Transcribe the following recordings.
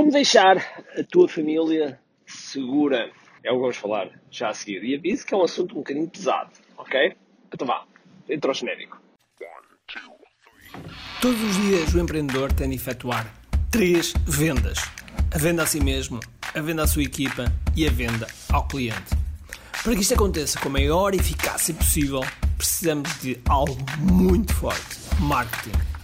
Como deixar a tua família segura? É o que vamos falar já a seguir. E aviso que é um assunto um bocadinho pesado, ok? Então vá, entra o genérico. Todos os dias o empreendedor tem de efetuar três vendas: a venda a si mesmo, a venda à sua equipa e a venda ao cliente. Para que isto aconteça com a maior eficácia possível, precisamos de algo muito forte: marketing.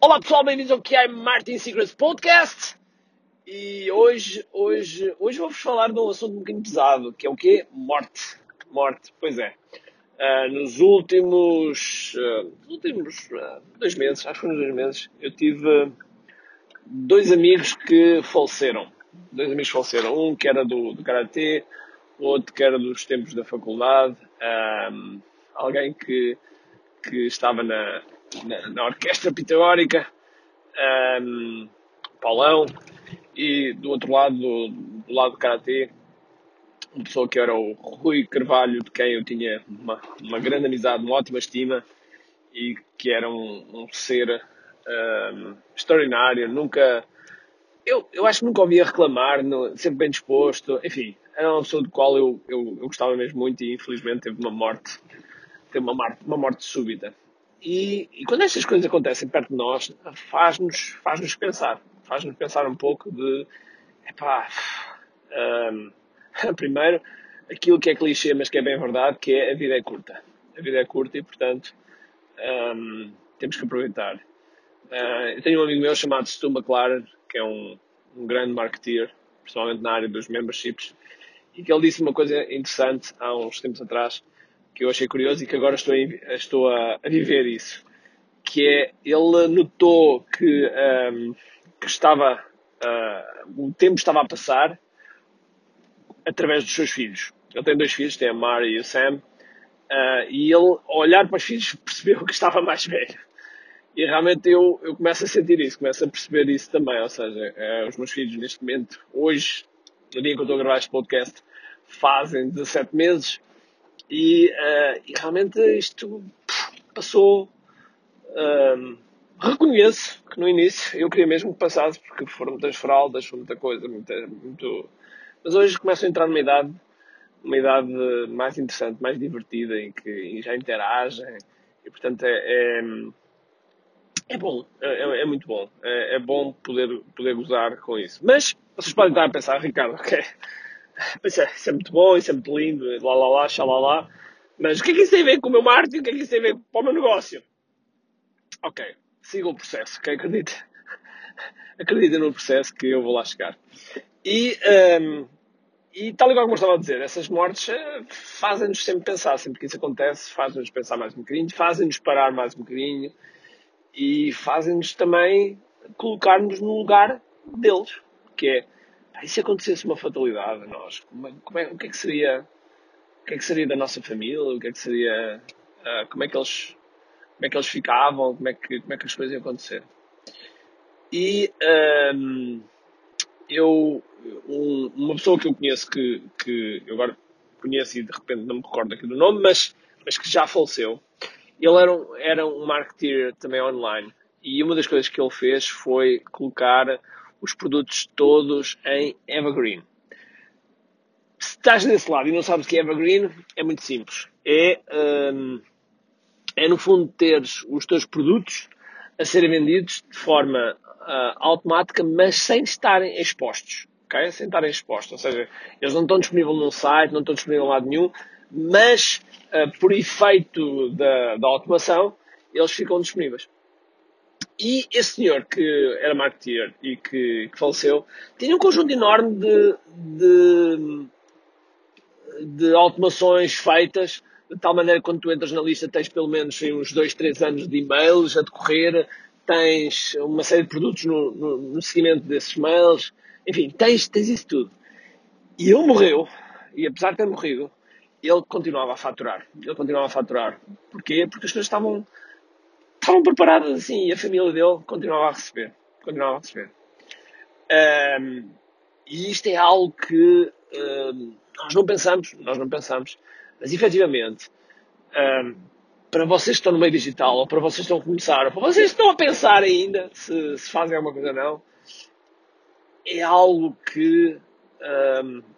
Olá pessoal, bem-vindos ao QI Martin Secrets Podcast. E hoje, hoje, hoje vou-vos falar de um assunto um bocadinho pesado, que é o quê? Morte. Morte, pois é. Uh, nos últimos, uh, últimos uh, dois meses, acho que nos dois meses, eu tive dois amigos que faleceram. Dois amigos faleceram. Um que era do, do Karatê, outro que era dos tempos da faculdade. Alguém que, que estava na, na, na orquestra pitagórica. Um, Paulão. E do outro lado, do, do lado do Karatê, uma pessoa que era o Rui Carvalho, de quem eu tinha uma, uma grande amizade, uma ótima estima, e que era um, um ser um, extraordinário, nunca. Eu, eu acho que nunca ouvia reclamar, no, sempre bem disposto, enfim, era uma pessoa do qual eu, eu, eu gostava mesmo muito e infelizmente teve uma morte, teve uma uma morte súbita. E, e quando estas coisas acontecem perto de nós, faz-nos faz -nos pensar, faz-nos pensar um pouco de, epá, um, primeiro, aquilo que é clichê, mas que é bem verdade, que é a vida é curta. A vida é curta e, portanto, um, temos que aproveitar. Uh, eu tenho um amigo meu chamado Stu McLaren, que é um, um grande marketeer, principalmente na área dos memberships, e que ele disse uma coisa interessante há uns tempos atrás, que eu achei curioso e que agora estou, em, estou a, a, viver isso, que é, ele notou que, um, que estava, uh, o tempo estava a passar através dos seus filhos. Ele tem dois filhos, tem a Mari e o Sam, uh, e ele, ao olhar para os filhos, percebeu que estava mais velho. E realmente eu, eu começo a sentir isso, começo a perceber isso também. Ou seja, é, os meus filhos neste momento, hoje, no dia em que eu estou a gravar este podcast, fazem 17 meses e, uh, e realmente isto passou. Um, reconheço que no início eu queria mesmo que passasse, porque foram muitas fraldas, foi muita coisa, muita, muito. Mas hoje começo a entrar numa idade, uma idade mais interessante, mais divertida, em que já interagem, e portanto é, é é bom, é, é, é muito bom. É, é, bom poder, poder gozar com isso. Mas vocês podem estar a pensar, Ricardo, ok, isso é, isso é muito bom, isso é muito lindo, lá lá lá, xalá mas o que é que isso tem a ver com o meu marketing? O que é que isso tem a ver com o meu negócio? Ok, siga o processo, ok? Acredita. Acredita no processo que eu vou lá chegar. E, um, e tal qual como eu estava a dizer, essas mortes uh, fazem-nos sempre pensar, sempre que isso acontece, fazem-nos pensar mais um bocadinho, fazem-nos parar mais um bocadinho e fazem-nos também colocar-nos no lugar deles, que é e se acontecesse uma fatalidade a nós, como é, como é, o que é que seria o que é que seria da nossa família, o que é que seria uh, como é que eles como é que eles ficavam, como é que como é que as coisas iam acontecer. E um, eu um, uma pessoa que eu conheço que, que eu agora conheço e de repente não me recordo aqui do nome, mas, mas que já faleceu, ele era um, era um marketeer também online. E uma das coisas que ele fez foi colocar os produtos todos em Evergreen. Se estás desse lado e não sabes o que é Evergreen, é muito simples. É, um, é no fundo teres os teus produtos a serem vendidos de forma uh, automática, mas sem estarem expostos. Okay? Sem estarem expostos. Ou seja, eles não estão disponíveis num site, não estão disponíveis em lado nenhum, mas uh, por efeito da, da automação, eles ficam disponíveis. E esse senhor que era marketeer e que, que faleceu, tinha um conjunto enorme de, de, de, automações feitas, de tal maneira que quando tu entras na lista tens pelo menos uns 2, 3 anos de e-mails a decorrer, tens uma série de produtos no, no, no seguimento desses mails, enfim, tens, tens isso tudo. E ele morreu, e apesar de ter morrido, ele continuava a faturar. Ele continuava a faturar. Porquê? Porque as pessoas estavam, estavam preparadas assim e a família dele continuava a receber. Continuava a receber. Um, e isto é algo que um, nós não pensamos, nós não pensamos, mas efetivamente, um, para vocês que estão no meio digital, ou para vocês que estão a começar, ou para vocês que estão a pensar ainda se, se fazem alguma coisa ou não, é algo que,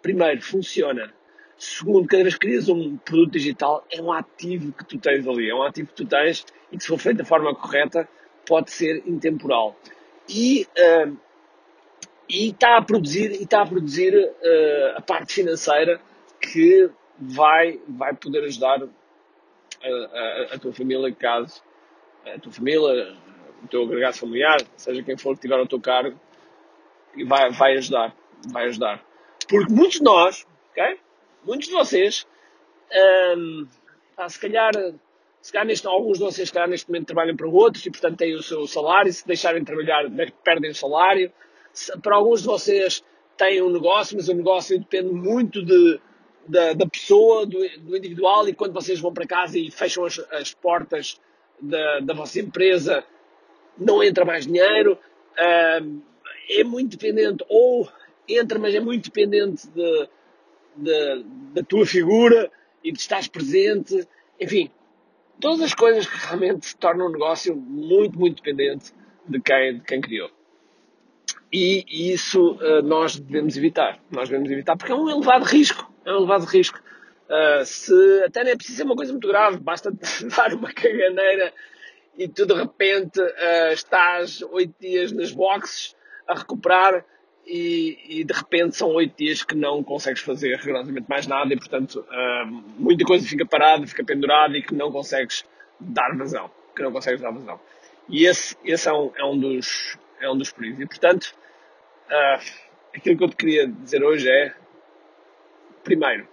primeiro, funciona Segundo, cada vez que crias um produto digital, é um ativo que tu tens ali, é um ativo que tu tens e que, se for feito da forma correta, pode ser intemporal. E uh, está a produzir, e está a, produzir uh, a parte financeira que vai, vai poder ajudar a, a, a, tua família, caso a tua família, o teu agregado familiar, seja quem for que tiver ao teu cargo, vai, vai ajudar. Vai ajudar. Porque muitos de nós, ok? muitos de vocês, um, se calhar, se calhar neste, alguns de vocês, se calhar neste momento trabalham para outros e, portanto, têm o seu salário. Se deixarem de trabalhar, perdem o salário. Se, para alguns de vocês, têm um negócio, mas o negócio depende muito de, da, da pessoa, do, do, individual, e quando vocês vão para casa e fecham as, as portas da, da vossa empresa, não entra mais dinheiro. É muito dependente, ou entra, mas é muito dependente de da, da tua figura e de estás presente, enfim, todas as coisas que realmente tornam o negócio muito, muito dependente de quem, de quem criou. E, e isso uh, nós devemos evitar. Nós devemos evitar porque é um elevado risco. É um elevado risco. Uh, se até nem é preciso ser uma coisa muito grave, basta dar uma caganeira e tu de repente uh, estás oito dias nas boxes a recuperar e, e, de repente são oito dias que não consegues fazer rigorosamente mais nada e portanto uh, muita coisa fica parada, fica pendurada e que não consegues dar vazão, que não consegues dar vazão. E esse, esse é, um, é um dos é um dos perigos. E portanto uh, aquilo que eu te queria dizer hoje é primeiro,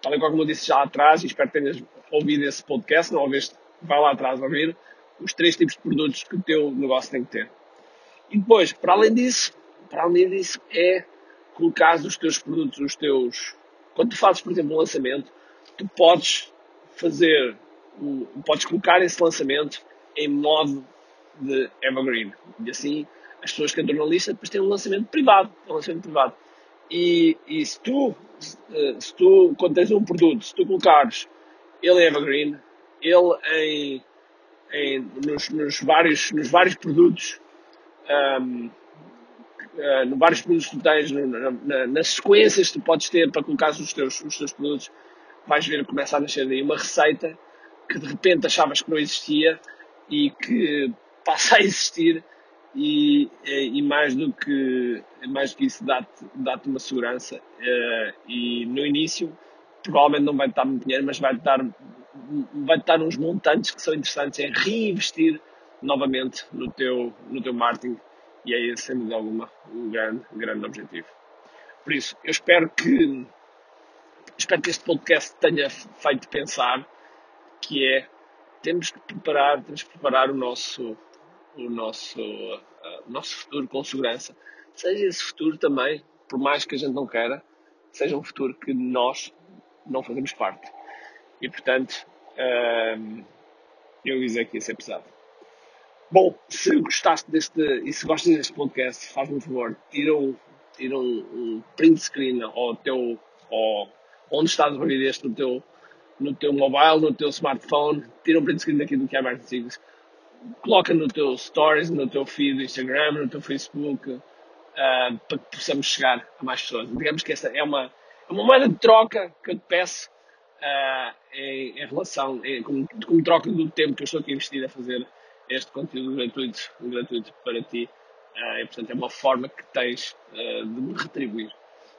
tal e qual como eu disse já atrás, e espero que tenhas ouvido esse podcast, não ouviste, vai lá atrás ouvir os três tipos de produtos que o teu negócio tem que ter. E depois, para além disso, para além disso, é colocar os teus produtos, os teus. Quando tu fazes, por exemplo, um lançamento, tu podes fazer, podes colocar esse lançamento em modo de evergreen. E assim, as pessoas que entram na lista depois têm um lançamento privado. Um lançamento privado. E, e se tu, se tu, quando tens um produto, se tu colocares ele em evergreen, ele em, em nos, nos, vários, nos vários produtos, um, no vários produtos que tu tens, no, na, nas sequências que tu podes ter para colocar os teus, os teus produtos, vais ver começa a nascer daí uma receita que de repente achavas que não existia e que passa a existir e, e mais do que mais do que isso dá-te dá uma segurança uh, e no início provavelmente não vai dar muito dinheiro mas vai dar vai dar uns montantes que são interessantes em reinvestir novamente no teu no teu marketing e é esse, sem dúvida alguma, um grande, grande objetivo. Por isso, eu espero que, espero que este podcast tenha feito pensar que é, temos que preparar, temos que preparar o nosso, o nosso, uh, nosso futuro com segurança. Seja esse futuro também, por mais que a gente não queira, seja um futuro que nós não fazemos parte. E, portanto, uh, eu dizer que ia ser pesado. Bom, se gostaste deste e se gostas deste podcast, faz-me um favor, tira um, tira um, um print screen ao teu, ao, onde estás a ouvir este no teu, no teu mobile, no teu smartphone, tira um print screen daqui do que é Sigos, coloca no teu stories, no teu feed do Instagram, no teu Facebook, uh, para que possamos chegar a mais pessoas. Digamos que esta é uma, é uma moeda de troca que eu te peço uh, em, em, relação, em, como, como troca do tempo que eu estou aqui a investir a fazer este conteúdo gratuito, gratuito para ti. Uh, e, portanto, é uma forma que tens uh, de me retribuir.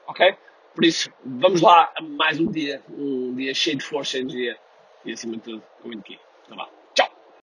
Ok? Por isso, vamos lá a mais um dia, um dia cheio de força e energia e, acima de tudo, com aqui. Então, vá.